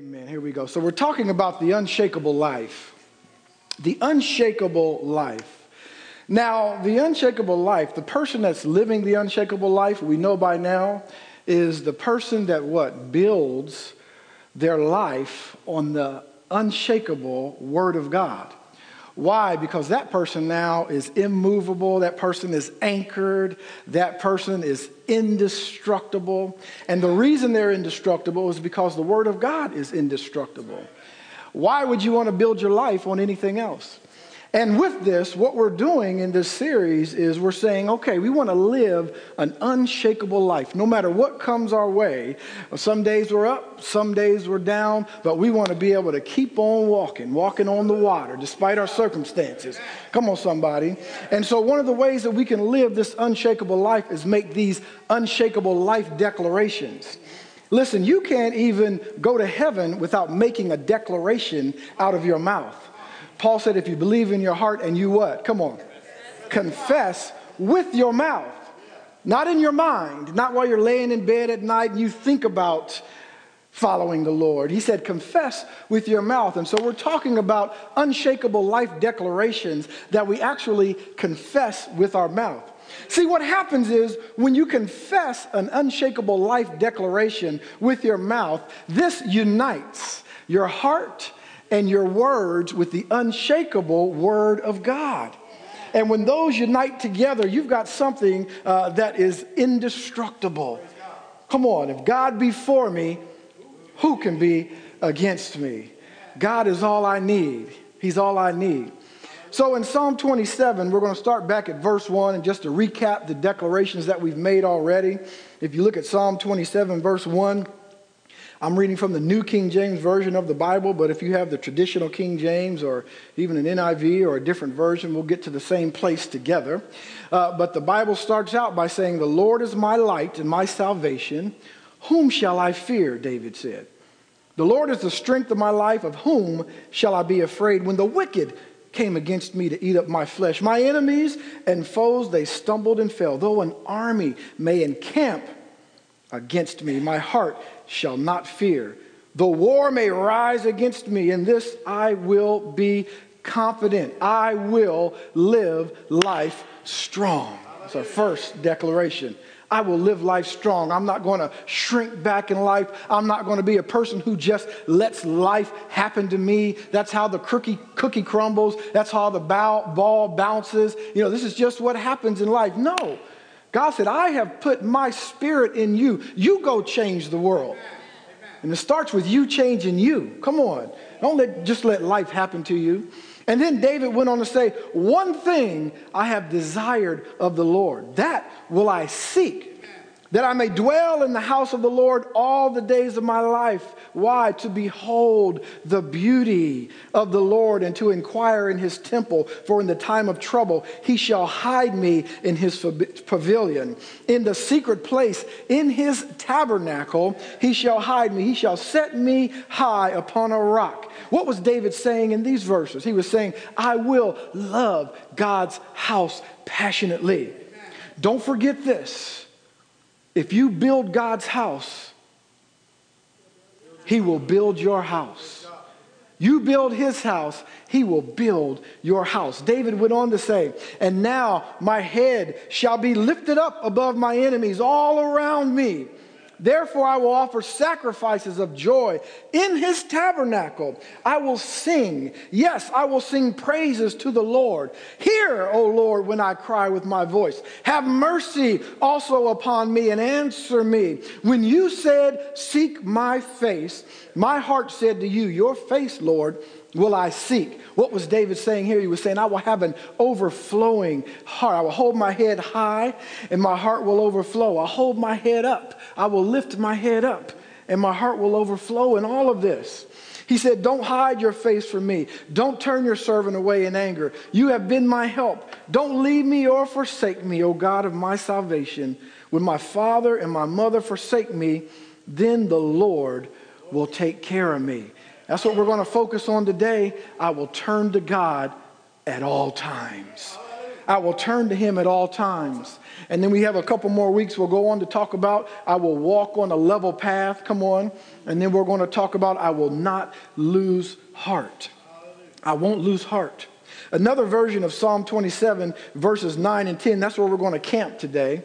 Amen. Here we go. So we're talking about the unshakable life. The unshakable life. Now, the unshakable life, the person that's living the unshakable life, we know by now, is the person that what? Builds their life on the unshakable word of God. Why? Because that person now is immovable, that person is anchored, that person is indestructible. And the reason they're indestructible is because the Word of God is indestructible. Why would you want to build your life on anything else? And with this, what we're doing in this series is we're saying, okay, we want to live an unshakable life no matter what comes our way. Some days we're up, some days we're down, but we want to be able to keep on walking, walking on the water despite our circumstances. Come on, somebody. And so, one of the ways that we can live this unshakable life is make these unshakable life declarations. Listen, you can't even go to heaven without making a declaration out of your mouth. Paul said, if you believe in your heart and you what? Come on. Confess with your mouth, not in your mind, not while you're laying in bed at night and you think about following the Lord. He said, confess with your mouth. And so we're talking about unshakable life declarations that we actually confess with our mouth. See, what happens is when you confess an unshakable life declaration with your mouth, this unites your heart and your words with the unshakable word of God. And when those unite together, you've got something uh, that is indestructible. Come on, if God be for me, who can be against me? God is all I need. He's all I need. So in Psalm 27, we're going to start back at verse 1 and just to recap the declarations that we've made already. If you look at Psalm 27, verse 1, I'm reading from the New King James Version of the Bible, but if you have the traditional King James or even an NIV or a different version, we'll get to the same place together. Uh, but the Bible starts out by saying, The Lord is my light and my salvation. Whom shall I fear? David said. The Lord is the strength of my life. Of whom shall I be afraid when the wicked came against me to eat up my flesh? My enemies and foes, they stumbled and fell. Though an army may encamp against me, my heart shall not fear. The war may rise against me, in this I will be confident. I will live life strong. That's our first declaration. I will live life strong. I'm not going to shrink back in life. I'm not going to be a person who just lets life happen to me. That's how the cookie, cookie crumbles. That's how the ball bounces. You know, this is just what happens in life. No. God said, I have put my spirit in you. You go change the world. And it starts with you changing you. Come on. Don't let, just let life happen to you. And then David went on to say, One thing I have desired of the Lord, that will I seek that I may dwell in the house of the Lord all the days of my life. Why? To behold the beauty of the Lord and to inquire in his temple. For in the time of trouble he shall hide me in his pavilion. In the secret place, in his tabernacle, he shall hide me. He shall set me high upon a rock. What was David saying in these verses? He was saying, I will love God's house passionately. Don't forget this if you build God's house, He will build your house. You build His house, He will build your house. David went on to say, And now my head shall be lifted up above my enemies all around me. Therefore, I will offer sacrifices of joy in his tabernacle. I will sing. Yes, I will sing praises to the Lord. Hear, O Lord, when I cry with my voice. Have mercy also upon me and answer me. When you said, Seek my face, my heart said to you, Your face, Lord, will I seek. What was David saying here? He was saying, I will have an overflowing heart. I will hold my head high and my heart will overflow. I'll hold my head up. I will lift my head up and my heart will overflow in all of this. He said, Don't hide your face from me. Don't turn your servant away in anger. You have been my help. Don't leave me or forsake me, O God of my salvation. When my father and my mother forsake me, then the Lord will take care of me. That's what we're going to focus on today. I will turn to God at all times. I will turn to him at all times. And then we have a couple more weeks. We'll go on to talk about I will walk on a level path. Come on. And then we're going to talk about I will not lose heart. I won't lose heart. Another version of Psalm 27, verses 9 and 10, that's where we're going to camp today.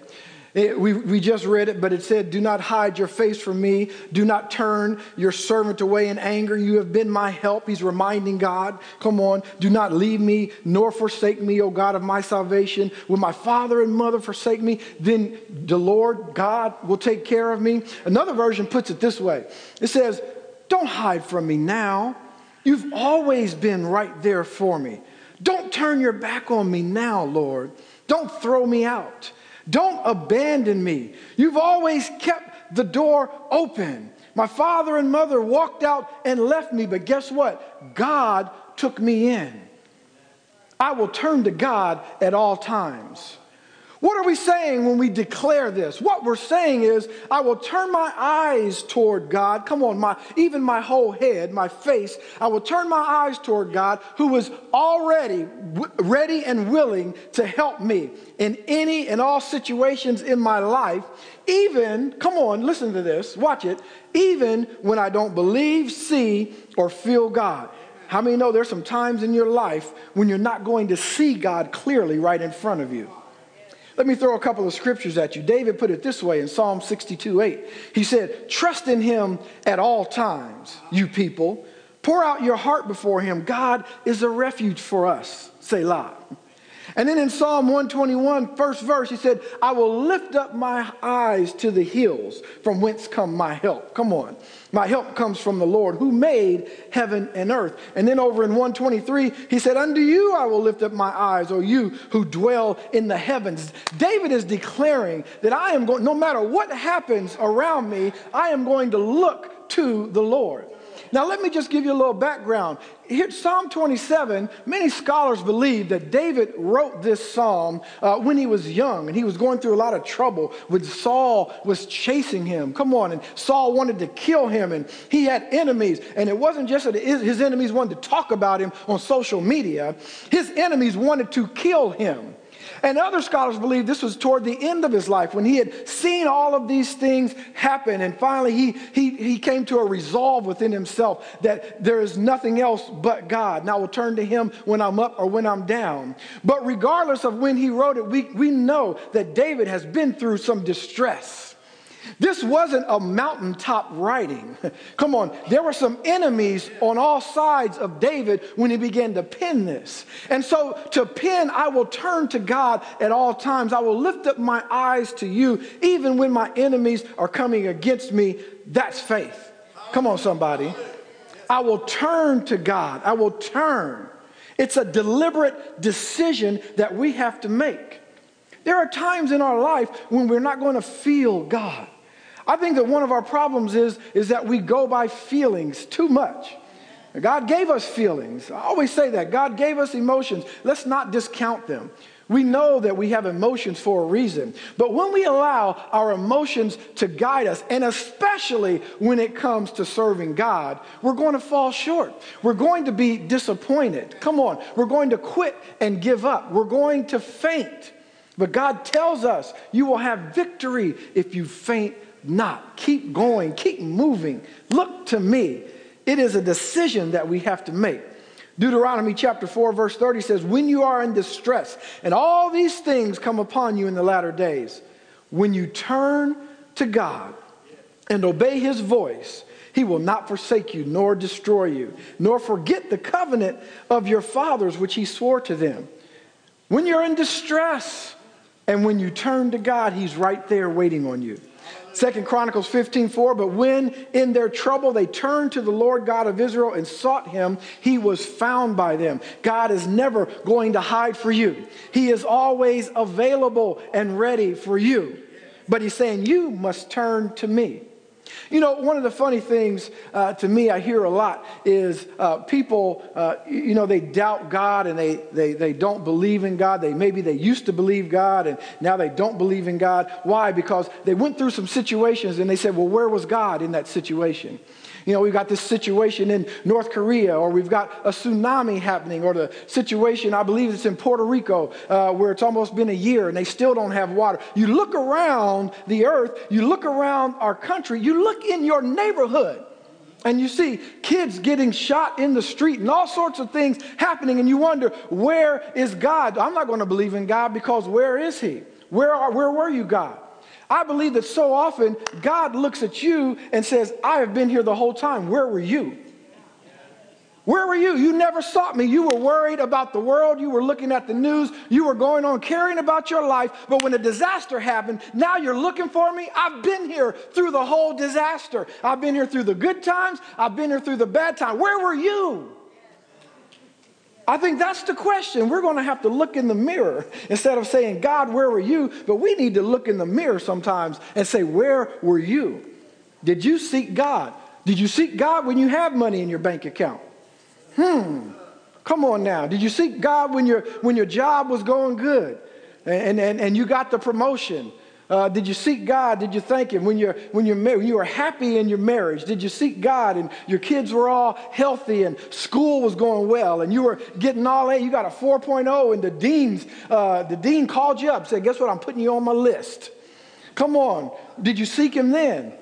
It, we, we just read it, but it said, Do not hide your face from me. Do not turn your servant away in anger. You have been my help. He's reminding God, Come on. Do not leave me nor forsake me, O God of my salvation. When my father and mother forsake me, then the Lord God will take care of me. Another version puts it this way it says, Don't hide from me now. You've always been right there for me. Don't turn your back on me now, Lord. Don't throw me out. Don't abandon me. You've always kept the door open. My father and mother walked out and left me, but guess what? God took me in. I will turn to God at all times. What are we saying when we declare this? What we're saying is, I will turn my eyes toward God. Come on, my, even my whole head, my face. I will turn my eyes toward God who is already w- ready and willing to help me in any and all situations in my life. Even, come on, listen to this, watch it, even when I don't believe, see, or feel God. How many know there's some times in your life when you're not going to see God clearly right in front of you? Let me throw a couple of scriptures at you. David put it this way in Psalm 62 8. He said, Trust in him at all times, you people. Pour out your heart before him. God is a refuge for us. Selah. And then in Psalm 121, first verse, he said, I will lift up my eyes to the hills from whence come my help. Come on. My help comes from the Lord who made heaven and earth. And then over in 123, he said, Unto you I will lift up my eyes, O you who dwell in the heavens. David is declaring that I am going, no matter what happens around me, I am going to look to the Lord. Now, let me just give you a little background. Here, psalm 27, many scholars believe that David wrote this psalm uh, when he was young and he was going through a lot of trouble when Saul was chasing him. Come on, and Saul wanted to kill him and he had enemies. And it wasn't just that his enemies wanted to talk about him on social media, his enemies wanted to kill him. And other scholars believe this was toward the end of his life when he had seen all of these things happen. And finally, he, he, he came to a resolve within himself that there is nothing else but God. And I will turn to him when I'm up or when I'm down. But regardless of when he wrote it, we, we know that David has been through some distress. This wasn't a mountaintop writing. Come on, there were some enemies on all sides of David when he began to pen this. And so to pen, I will turn to God at all times. I will lift up my eyes to you, even when my enemies are coming against me. That's faith. Come on, somebody. I will turn to God. I will turn. It's a deliberate decision that we have to make. There are times in our life when we're not going to feel God. I think that one of our problems is, is that we go by feelings too much. God gave us feelings. I always say that. God gave us emotions. Let's not discount them. We know that we have emotions for a reason. But when we allow our emotions to guide us, and especially when it comes to serving God, we're going to fall short. We're going to be disappointed. Come on. We're going to quit and give up. We're going to faint. But God tells us you will have victory if you faint not. Keep going, keep moving. Look to me. It is a decision that we have to make. Deuteronomy chapter 4, verse 30 says, When you are in distress, and all these things come upon you in the latter days, when you turn to God and obey his voice, he will not forsake you nor destroy you, nor forget the covenant of your fathers which he swore to them. When you're in distress and when you turn to God, he's right there waiting on you. Second Chronicles 15, 4, but when in their trouble they turned to the Lord God of Israel and sought him, he was found by them. God is never going to hide for you. He is always available and ready for you. But he's saying, you must turn to me. You know, one of the funny things uh, to me I hear a lot is uh, people, uh, you know, they doubt God and they, they, they don't believe in God. They maybe they used to believe God and now they don't believe in God. Why? Because they went through some situations and they said, well, where was God in that situation? You know, we've got this situation in North Korea, or we've got a tsunami happening, or the situation, I believe it's in Puerto Rico, uh, where it's almost been a year and they still don't have water. You look around the earth, you look around our country, you look in your neighborhood, and you see kids getting shot in the street and all sorts of things happening, and you wonder, where is God? I'm not going to believe in God because where is He? Where, are, where were you, God? I believe that so often God looks at you and says, I have been here the whole time. Where were you? Where were you? You never sought me. You were worried about the world. You were looking at the news. You were going on caring about your life. But when a disaster happened, now you're looking for me. I've been here through the whole disaster. I've been here through the good times. I've been here through the bad times. Where were you? I think that's the question. We're going to have to look in the mirror instead of saying, God, where were you? But we need to look in the mirror sometimes and say, Where were you? Did you seek God? Did you seek God when you have money in your bank account? Hmm. Come on now. Did you seek God when your, when your job was going good and, and, and you got the promotion? Uh, did you seek God? Did you thank Him when, you're, when, you're you were happy in your marriage? Did you seek God and your kids were all healthy and school was going well and you were getting all A? You got a 4.0 and the dean's uh, the dean called you up said, "Guess what? I'm putting you on my list." Come on, did you seek Him then?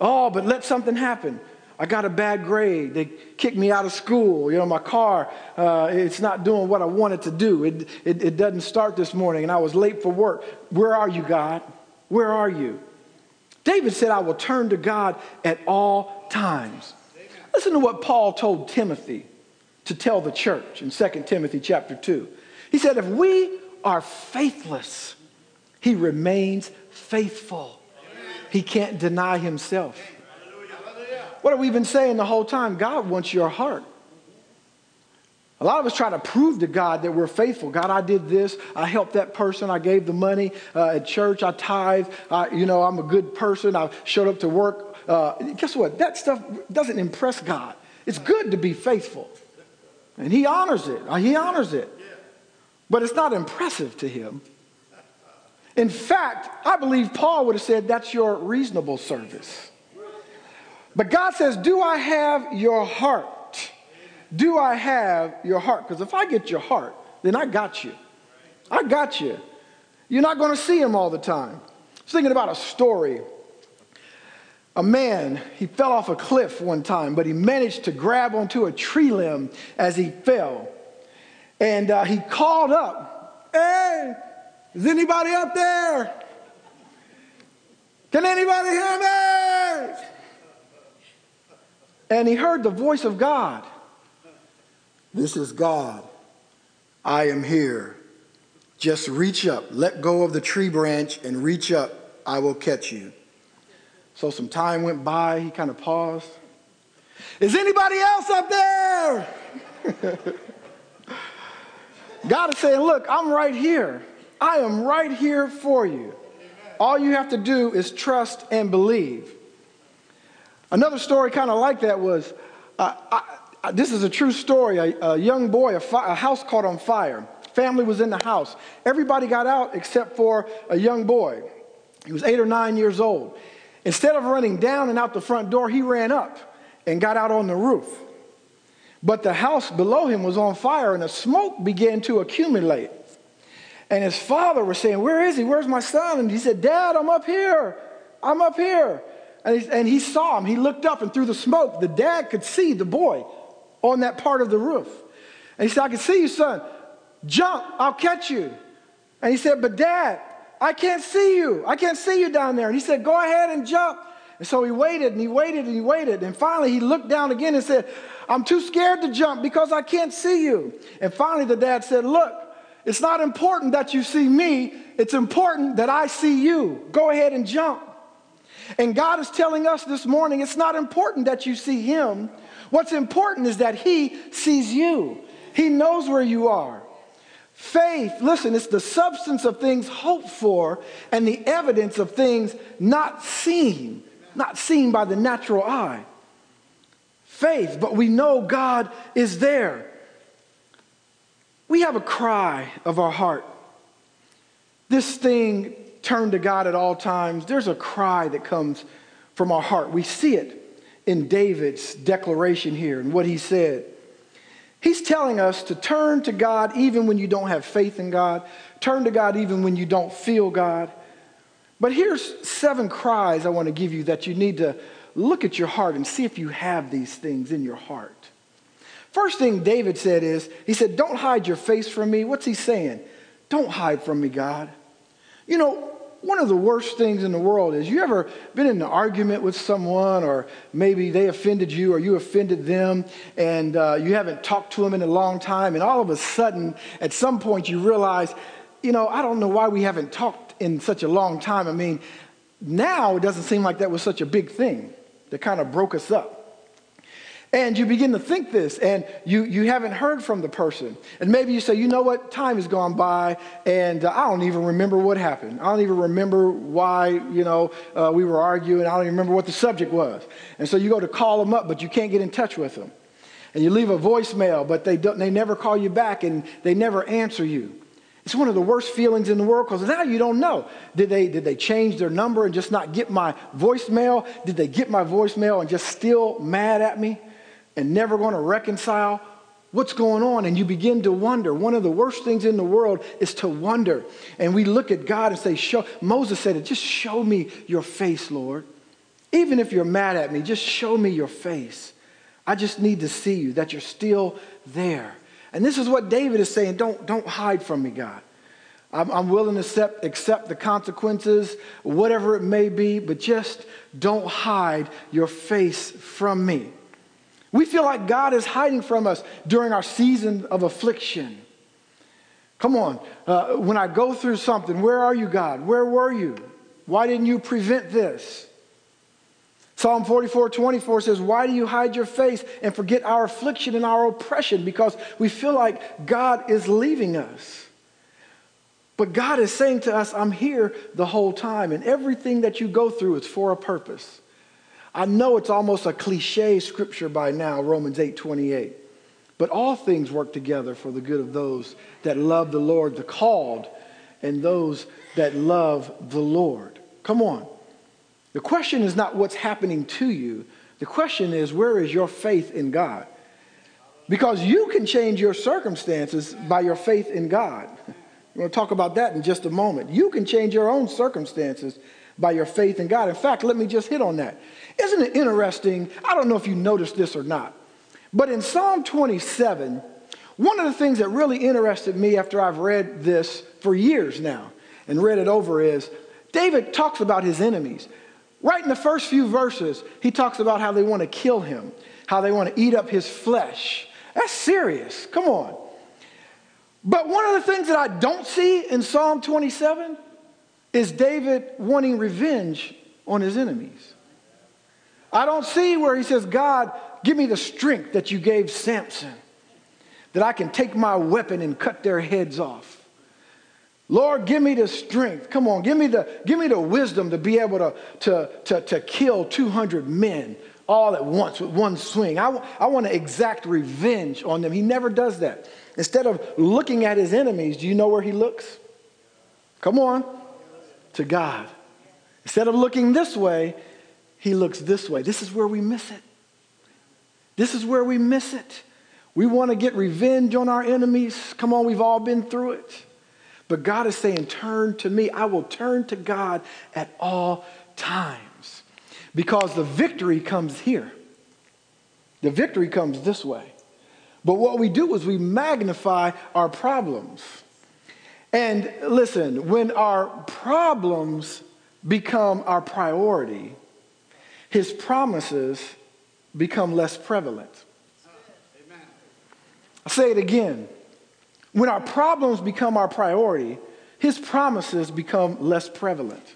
Oh, but let something happen. I got a bad grade. They kicked me out of school. You know, my car, uh, it's not doing what I wanted to do. It, it, it doesn't start this morning, and I was late for work. Where are you, God? Where are you? David said, I will turn to God at all times. Listen to what Paul told Timothy to tell the church in 2 Timothy chapter 2. He said, If we are faithless, he remains faithful. He can't deny himself. What have we been saying the whole time? God wants your heart. A lot of us try to prove to God that we're faithful. God, I did this. I helped that person. I gave the money uh, at church. I tithe. I, you know, I'm a good person. I showed up to work. Uh, guess what? That stuff doesn't impress God. It's good to be faithful, and He honors it. He honors it, but it's not impressive to Him. In fact, I believe Paul would have said that's your reasonable service. But God says, Do I have your heart? Do I have your heart? Because if I get your heart, then I got you. I got you. You're not going to see him all the time. I was thinking about a story. A man, he fell off a cliff one time, but he managed to grab onto a tree limb as he fell. And uh, he called up, Hey, is anybody up there? Can anybody hear me? And he heard the voice of God. This is God. I am here. Just reach up, let go of the tree branch and reach up. I will catch you. So some time went by. He kind of paused. Is anybody else up there? God is saying, Look, I'm right here. I am right here for you. All you have to do is trust and believe. Another story kind of like that was uh, I, I, this is a true story. A, a young boy, a, fi- a house caught on fire. Family was in the house. Everybody got out except for a young boy. He was eight or nine years old. Instead of running down and out the front door, he ran up and got out on the roof. But the house below him was on fire and the smoke began to accumulate. And his father was saying, Where is he? Where's my son? And he said, Dad, I'm up here. I'm up here. And he, and he saw him. He looked up, and through the smoke, the dad could see the boy on that part of the roof. And he said, I can see you, son. Jump, I'll catch you. And he said, But dad, I can't see you. I can't see you down there. And he said, Go ahead and jump. And so he waited and he waited and he waited. And finally he looked down again and said, I'm too scared to jump because I can't see you. And finally the dad said, Look, it's not important that you see me, it's important that I see you. Go ahead and jump. And God is telling us this morning it's not important that you see Him. What's important is that He sees you, He knows where you are. Faith, listen, it's the substance of things hoped for and the evidence of things not seen, not seen by the natural eye. Faith, but we know God is there. We have a cry of our heart. This thing turn to God at all times, there's a cry that comes from our heart. We see it in David's declaration here and what he said. He's telling us to turn to God even when you don't have faith in God, turn to God even when you don't feel God. But here's seven cries I want to give you that you need to look at your heart and see if you have these things in your heart. First thing David said is, he said, Don't hide your face from me. What's he saying? Don't hide from me, God. You know, one of the worst things in the world is you ever been in an argument with someone, or maybe they offended you, or you offended them, and uh, you haven't talked to them in a long time, and all of a sudden, at some point, you realize, you know, I don't know why we haven't talked in such a long time. I mean, now it doesn't seem like that was such a big thing that kind of broke us up. And you begin to think this, and you, you haven't heard from the person. And maybe you say, you know what, time has gone by, and uh, I don't even remember what happened. I don't even remember why, you know, uh, we were arguing. I don't even remember what the subject was. And so you go to call them up, but you can't get in touch with them. And you leave a voicemail, but they, don't, they never call you back, and they never answer you. It's one of the worst feelings in the world because now you don't know. Did they, did they change their number and just not get my voicemail? Did they get my voicemail and just still mad at me? And never going to reconcile what's going on and you begin to wonder. One of the worst things in the world is to wonder. And we look at god and say show moses said it just show me your face lord. Even if you're mad at me just show me your face. I just need to see you that you're still there. And this is what david is saying don't don't hide from me god. I'm, I'm willing to accept, accept the consequences whatever it may be but just don't hide your face from me we feel like God is hiding from us during our season of affliction. Come on. Uh, when I go through something, where are you, God? Where were you? Why didn't you prevent this? Psalm 44 24 says, Why do you hide your face and forget our affliction and our oppression? Because we feel like God is leaving us. But God is saying to us, I'm here the whole time, and everything that you go through is for a purpose. I know it's almost a cliche scripture by now, Romans 8 28. But all things work together for the good of those that love the Lord, the called, and those that love the Lord. Come on. The question is not what's happening to you. The question is, where is your faith in God? Because you can change your circumstances by your faith in God. We're going to talk about that in just a moment. You can change your own circumstances by your faith in God. In fact, let me just hit on that. Isn't it interesting? I don't know if you noticed this or not, but in Psalm 27, one of the things that really interested me after I've read this for years now and read it over is David talks about his enemies. Right in the first few verses, he talks about how they want to kill him, how they want to eat up his flesh. That's serious. Come on. But one of the things that I don't see in Psalm 27 is David wanting revenge on his enemies. I don't see where he says, God, give me the strength that you gave Samson, that I can take my weapon and cut their heads off. Lord, give me the strength. Come on, give me the, give me the wisdom to be able to, to, to, to kill 200 men all at once with one swing. I, I want to exact revenge on them. He never does that. Instead of looking at his enemies, do you know where he looks? Come on, to God. Instead of looking this way, he looks this way. This is where we miss it. This is where we miss it. We want to get revenge on our enemies. Come on, we've all been through it. But God is saying, Turn to me. I will turn to God at all times because the victory comes here. The victory comes this way. But what we do is we magnify our problems. And listen, when our problems become our priority, his promises become less prevalent. I'll say it again. When our problems become our priority, his promises become less prevalent.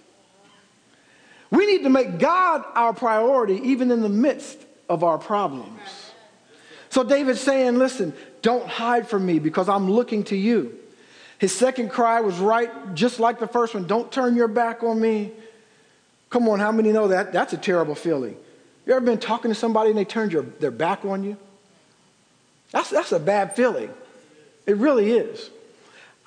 We need to make God our priority even in the midst of our problems. So David's saying, listen, don't hide from me because I'm looking to you. His second cry was right, just like the first one don't turn your back on me. Come on, how many know that? That's a terrible feeling. You ever been talking to somebody and they turned your, their back on you? That's, that's a bad feeling. It really is.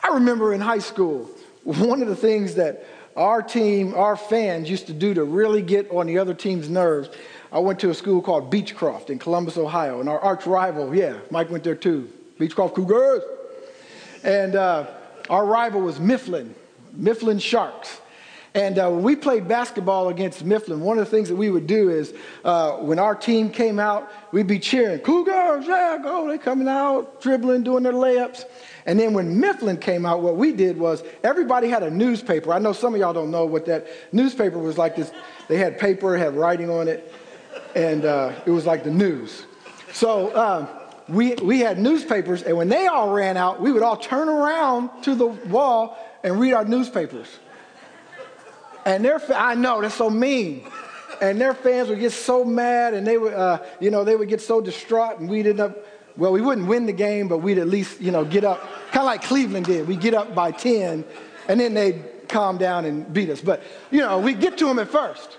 I remember in high school, one of the things that our team, our fans used to do to really get on the other team's nerves, I went to a school called Beechcroft in Columbus, Ohio, and our arch rival, yeah, Mike went there too, Beechcroft Cougars. And uh, our rival was Mifflin, Mifflin Sharks. And uh, when we played basketball against Mifflin, one of the things that we would do is uh, when our team came out, we'd be cheering, Cougars, yeah, go. They coming out, dribbling, doing their layups. And then when Mifflin came out, what we did was everybody had a newspaper. I know some of y'all don't know what that newspaper was like. This, they had paper, had writing on it, and uh, it was like the news. So um, we, we had newspapers, and when they all ran out, we would all turn around to the wall and read our newspapers. And their, I know, that's so mean. And their fans would get so mad and they would, uh, you know, they would get so distraught and we'd end up, well, we wouldn't win the game, but we'd at least, you know, get up, kind of like Cleveland did. We get up by 10 and then they'd calm down and beat us. But, you know, we get to them at first.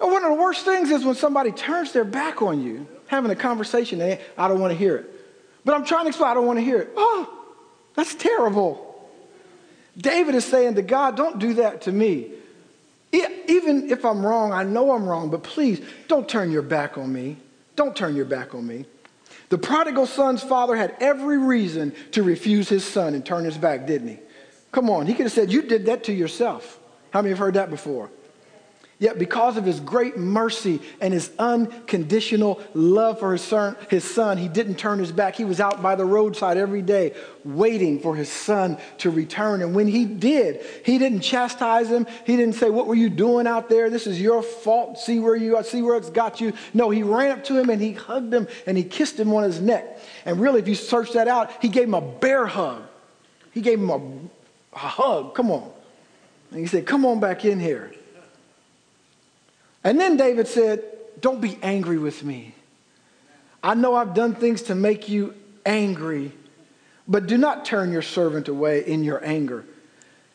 And one of the worst things is when somebody turns their back on you, having a conversation, and I don't want to hear it. But I'm trying to explain, I don't want to hear it. Oh, that's terrible. David is saying to God, don't do that to me. Even if I'm wrong, I know I'm wrong, but please don't turn your back on me. Don't turn your back on me. The prodigal son's father had every reason to refuse his son and turn his back, didn't he? Come on, he could have said, You did that to yourself. How many have heard that before? Yet, because of his great mercy and his unconditional love for his son, he didn't turn his back. He was out by the roadside every day waiting for his son to return. And when he did, he didn't chastise him. He didn't say, What were you doing out there? This is your fault. See where you are, see where it's got you. No, he ran up to him and he hugged him and he kissed him on his neck. And really, if you search that out, he gave him a bear hug. He gave him a, a hug. Come on. And he said, Come on back in here. And then David said, Don't be angry with me. I know I've done things to make you angry, but do not turn your servant away in your anger.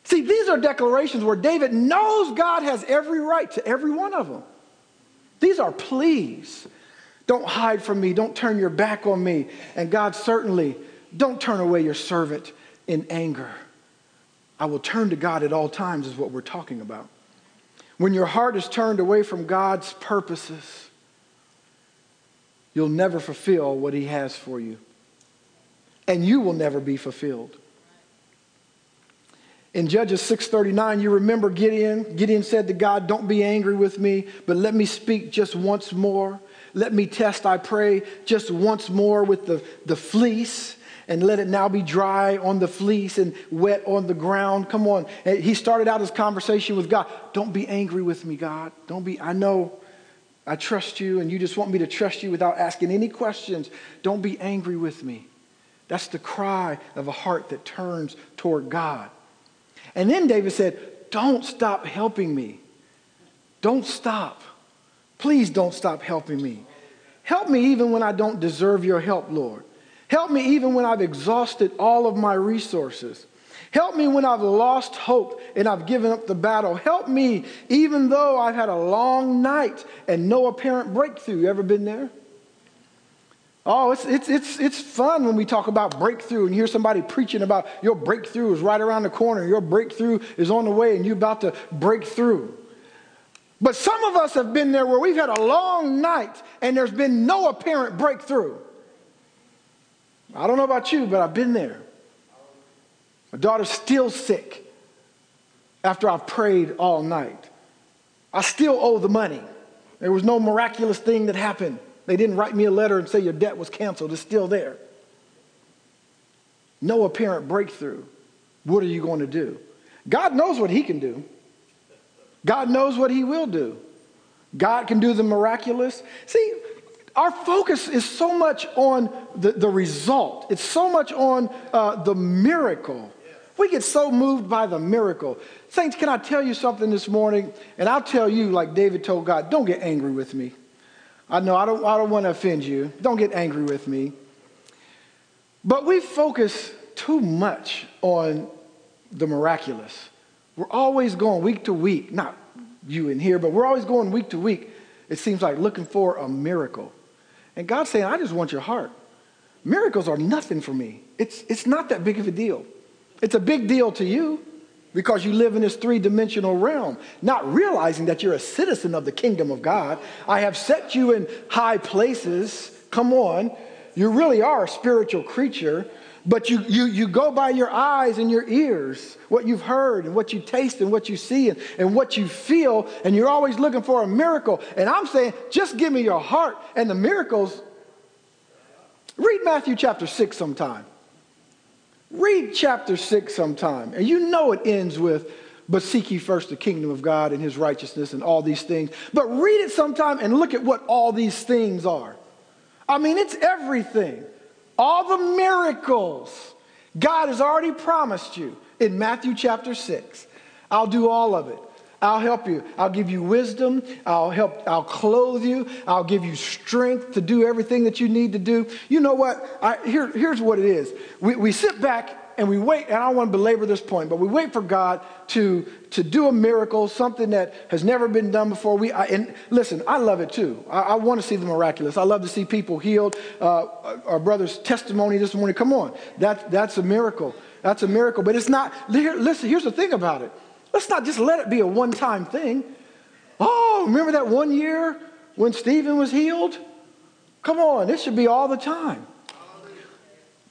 See, these are declarations where David knows God has every right to every one of them. These are pleas. Don't hide from me. Don't turn your back on me. And God, certainly, don't turn away your servant in anger. I will turn to God at all times, is what we're talking about. When your heart is turned away from God's purposes, you'll never fulfill what He has for you. And you will never be fulfilled. In Judges 6:39, you remember Gideon. Gideon said to God, "Don't be angry with me, but let me speak just once more. Let me test, I pray, just once more with the, the fleece." And let it now be dry on the fleece and wet on the ground. Come on. He started out his conversation with God. Don't be angry with me, God. Don't be, I know I trust you and you just want me to trust you without asking any questions. Don't be angry with me. That's the cry of a heart that turns toward God. And then David said, Don't stop helping me. Don't stop. Please don't stop helping me. Help me even when I don't deserve your help, Lord. Help me even when I've exhausted all of my resources. Help me when I've lost hope and I've given up the battle. Help me even though I've had a long night and no apparent breakthrough. You ever been there? Oh, it's, it's, it's, it's fun when we talk about breakthrough and hear somebody preaching about your breakthrough is right around the corner, your breakthrough is on the way, and you're about to break through. But some of us have been there where we've had a long night and there's been no apparent breakthrough. I don't know about you, but I've been there. My daughter's still sick after I've prayed all night. I still owe the money. There was no miraculous thing that happened. They didn't write me a letter and say your debt was canceled. It's still there. No apparent breakthrough. What are you going to do? God knows what He can do. God knows what He will do. God can do the miraculous. See, our focus is so much on the, the result, it's so much on uh, the miracle. We get so moved by the miracle. Saints, can I tell you something this morning? And I'll tell you, like David told God, don't get angry with me. I know I don't, I don't want to offend you. Don't get angry with me. But we focus too much on the miraculous. We're always going week to week, not you in here, but we're always going week to week, it seems like looking for a miracle. And God's saying, I just want your heart. Miracles are nothing for me. It's, it's not that big of a deal. It's a big deal to you. because you live in this three dimensional realm, not realizing that you're a citizen of the kingdom of God. I have set you in high places. Come on. You really are a spiritual creature, but you, you, you go by your eyes and your ears, what you've heard and what you taste and what you see and, and what you feel, and you're always looking for a miracle. And I'm saying, just give me your heart and the miracles. Read Matthew chapter 6 sometime. Read chapter 6 sometime, and you know it ends with, but seek ye first the kingdom of God and his righteousness and all these things. But read it sometime and look at what all these things are. I mean, it's everything. All the miracles God has already promised you in Matthew chapter 6. I'll do all of it. I'll help you. I'll give you wisdom. I'll help. I'll clothe you. I'll give you strength to do everything that you need to do. You know what? I, here, here's what it is. We, we sit back and we wait, and I don't want to belabor this point, but we wait for God to, to do a miracle, something that has never been done before. We, I, and listen, I love it too. I, I, want to see the miraculous. I love to see people healed. Uh, our brother's testimony this morning, come on, that, that's a miracle. That's a miracle. But it's not, here, listen, here's the thing about it Let's not just let it be a one time thing. Oh, remember that one year when Stephen was healed? Come on, this should be all the time.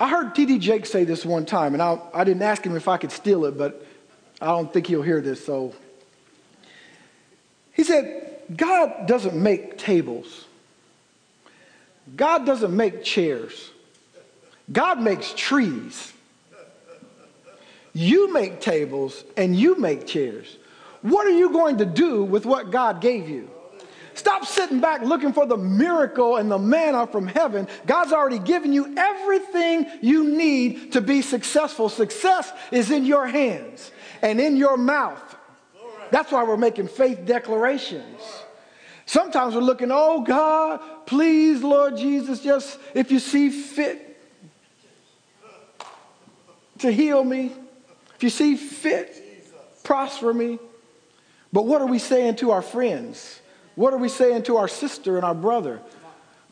I heard T.D. Jakes say this one time, and I, I didn't ask him if I could steal it, but I don't think he'll hear this, so. He said, God doesn't make tables, God doesn't make chairs, God makes trees. You make tables and you make chairs. What are you going to do with what God gave you? Stop sitting back looking for the miracle and the manna from heaven. God's already given you everything you need to be successful. Success is in your hands and in your mouth. That's why we're making faith declarations. Sometimes we're looking, oh God, please, Lord Jesus, just if you see fit to heal me, if you see fit, prosper me. But what are we saying to our friends? What are we saying to our sister and our brother?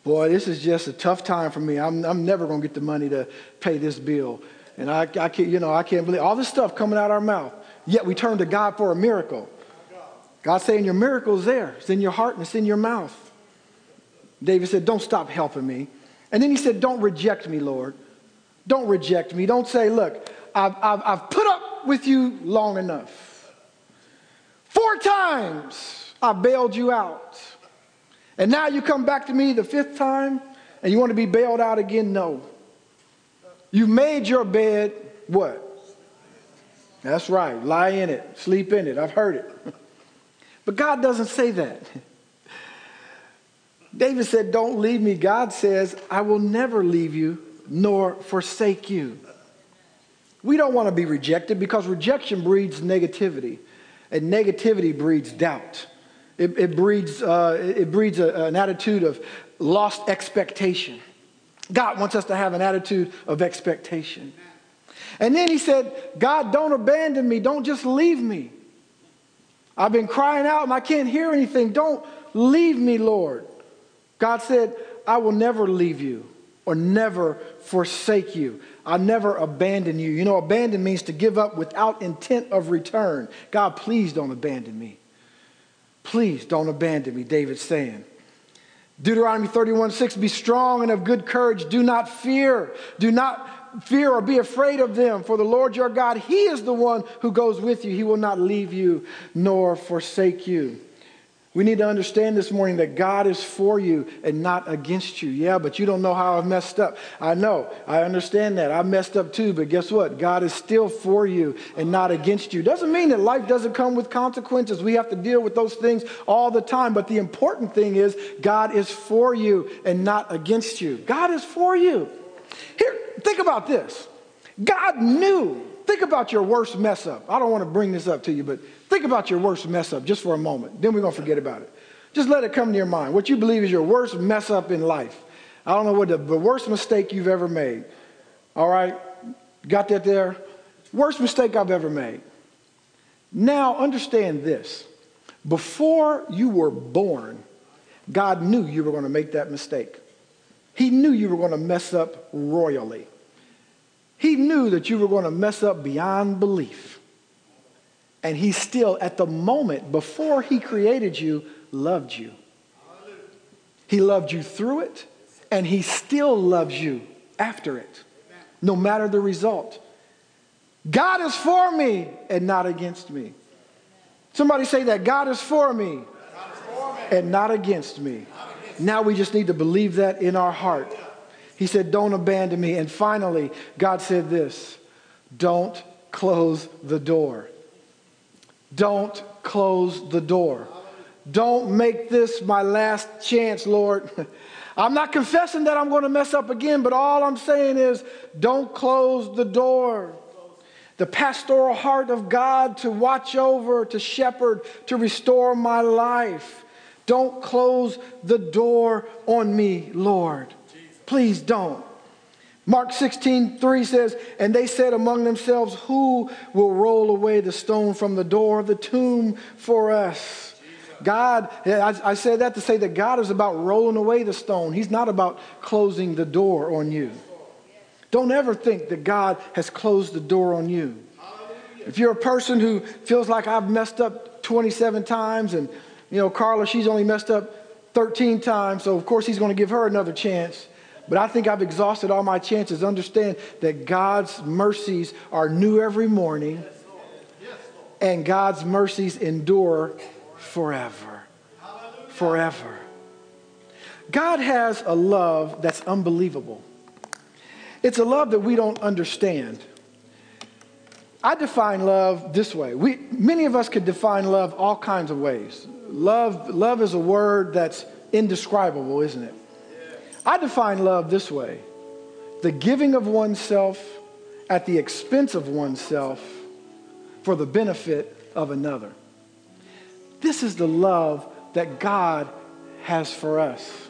Boy, this is just a tough time for me. I'm, I'm never going to get the money to pay this bill. And I, I can't, you know, I can't believe all this stuff coming out our mouth. Yet we turn to God for a miracle. God's saying your miracle is there. It's in your heart and it's in your mouth. David said, don't stop helping me. And then he said, don't reject me, Lord. Don't reject me. Don't say, look, I've, I've, I've put up with you long enough. Four times I bailed you out. And now you come back to me the fifth time and you want to be bailed out again? No. You've made your bed what? That's right. Lie in it, sleep in it. I've heard it. But God doesn't say that. David said, Don't leave me. God says, I will never leave you nor forsake you. We don't want to be rejected because rejection breeds negativity, and negativity breeds doubt. It, it breeds, uh, it breeds a, an attitude of lost expectation. God wants us to have an attitude of expectation. And then he said, God, don't abandon me. Don't just leave me. I've been crying out and I can't hear anything. Don't leave me, Lord. God said, I will never leave you or never forsake you. I'll never abandon you. You know, abandon means to give up without intent of return. God, please don't abandon me. Please don't abandon me, David's saying. Deuteronomy 31 6, be strong and of good courage. Do not fear. Do not fear or be afraid of them, for the Lord your God, He is the one who goes with you. He will not leave you nor forsake you. We need to understand this morning that God is for you and not against you. Yeah, but you don't know how I've messed up. I know. I understand that. I messed up too, but guess what? God is still for you and not against you. Doesn't mean that life doesn't come with consequences. We have to deal with those things all the time. But the important thing is God is for you and not against you. God is for you. Here, think about this. God knew. Think about your worst mess up. I don't want to bring this up to you, but Think about your worst mess up just for a moment. Then we're going to forget about it. Just let it come to your mind. What you believe is your worst mess up in life. I don't know what the, the worst mistake you've ever made. All right? Got that there? Worst mistake I've ever made. Now, understand this. Before you were born, God knew you were going to make that mistake. He knew you were going to mess up royally. He knew that you were going to mess up beyond belief. And he still, at the moment before he created you, loved you. He loved you through it, and he still loves you after it, no matter the result. God is for me and not against me. Somebody say that God is for me and not against me. Now we just need to believe that in our heart. He said, Don't abandon me. And finally, God said this Don't close the door. Don't close the door. Don't make this my last chance, Lord. I'm not confessing that I'm going to mess up again, but all I'm saying is don't close the door. The pastoral heart of God to watch over, to shepherd, to restore my life. Don't close the door on me, Lord. Please don't. Mark 16, 3 says, And they said among themselves, Who will roll away the stone from the door of the tomb for us? God, I, said that to say that God is about rolling away the stone. He's not about closing the door on you. Don't ever think that God has closed the door on you. If you're a person who feels like I've messed up 27 times and you know, Carla, she's only messed up 13 times, so of course he's going to give her another chance. But I think I've exhausted all my chances. Understand that God's mercies are new every morning, and God's mercies endure forever. Forever. God has a love that's unbelievable. It's a love that we don't understand. I define love this way. We, many of us could define love all kinds of ways. Love, love is a word that's indescribable, isn't it? I define love this way the giving of oneself at the expense of oneself for the benefit of another. This is the love that God has for us.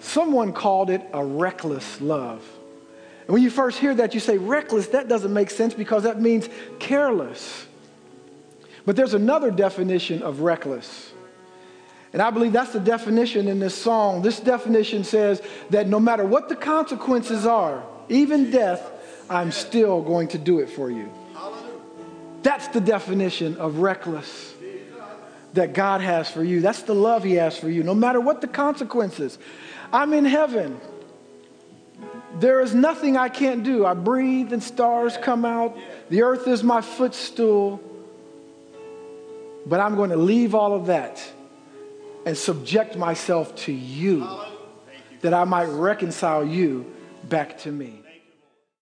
Someone called it a reckless love. And when you first hear that, you say, reckless, that doesn't make sense because that means careless. But there's another definition of reckless. And I believe that's the definition in this song. This definition says that no matter what the consequences are, even death, I'm still going to do it for you. That's the definition of reckless that God has for you. That's the love He has for you, no matter what the consequences. I'm in heaven. There is nothing I can't do. I breathe and stars come out. The earth is my footstool. But I'm going to leave all of that and subject myself to you that I might reconcile you back to me.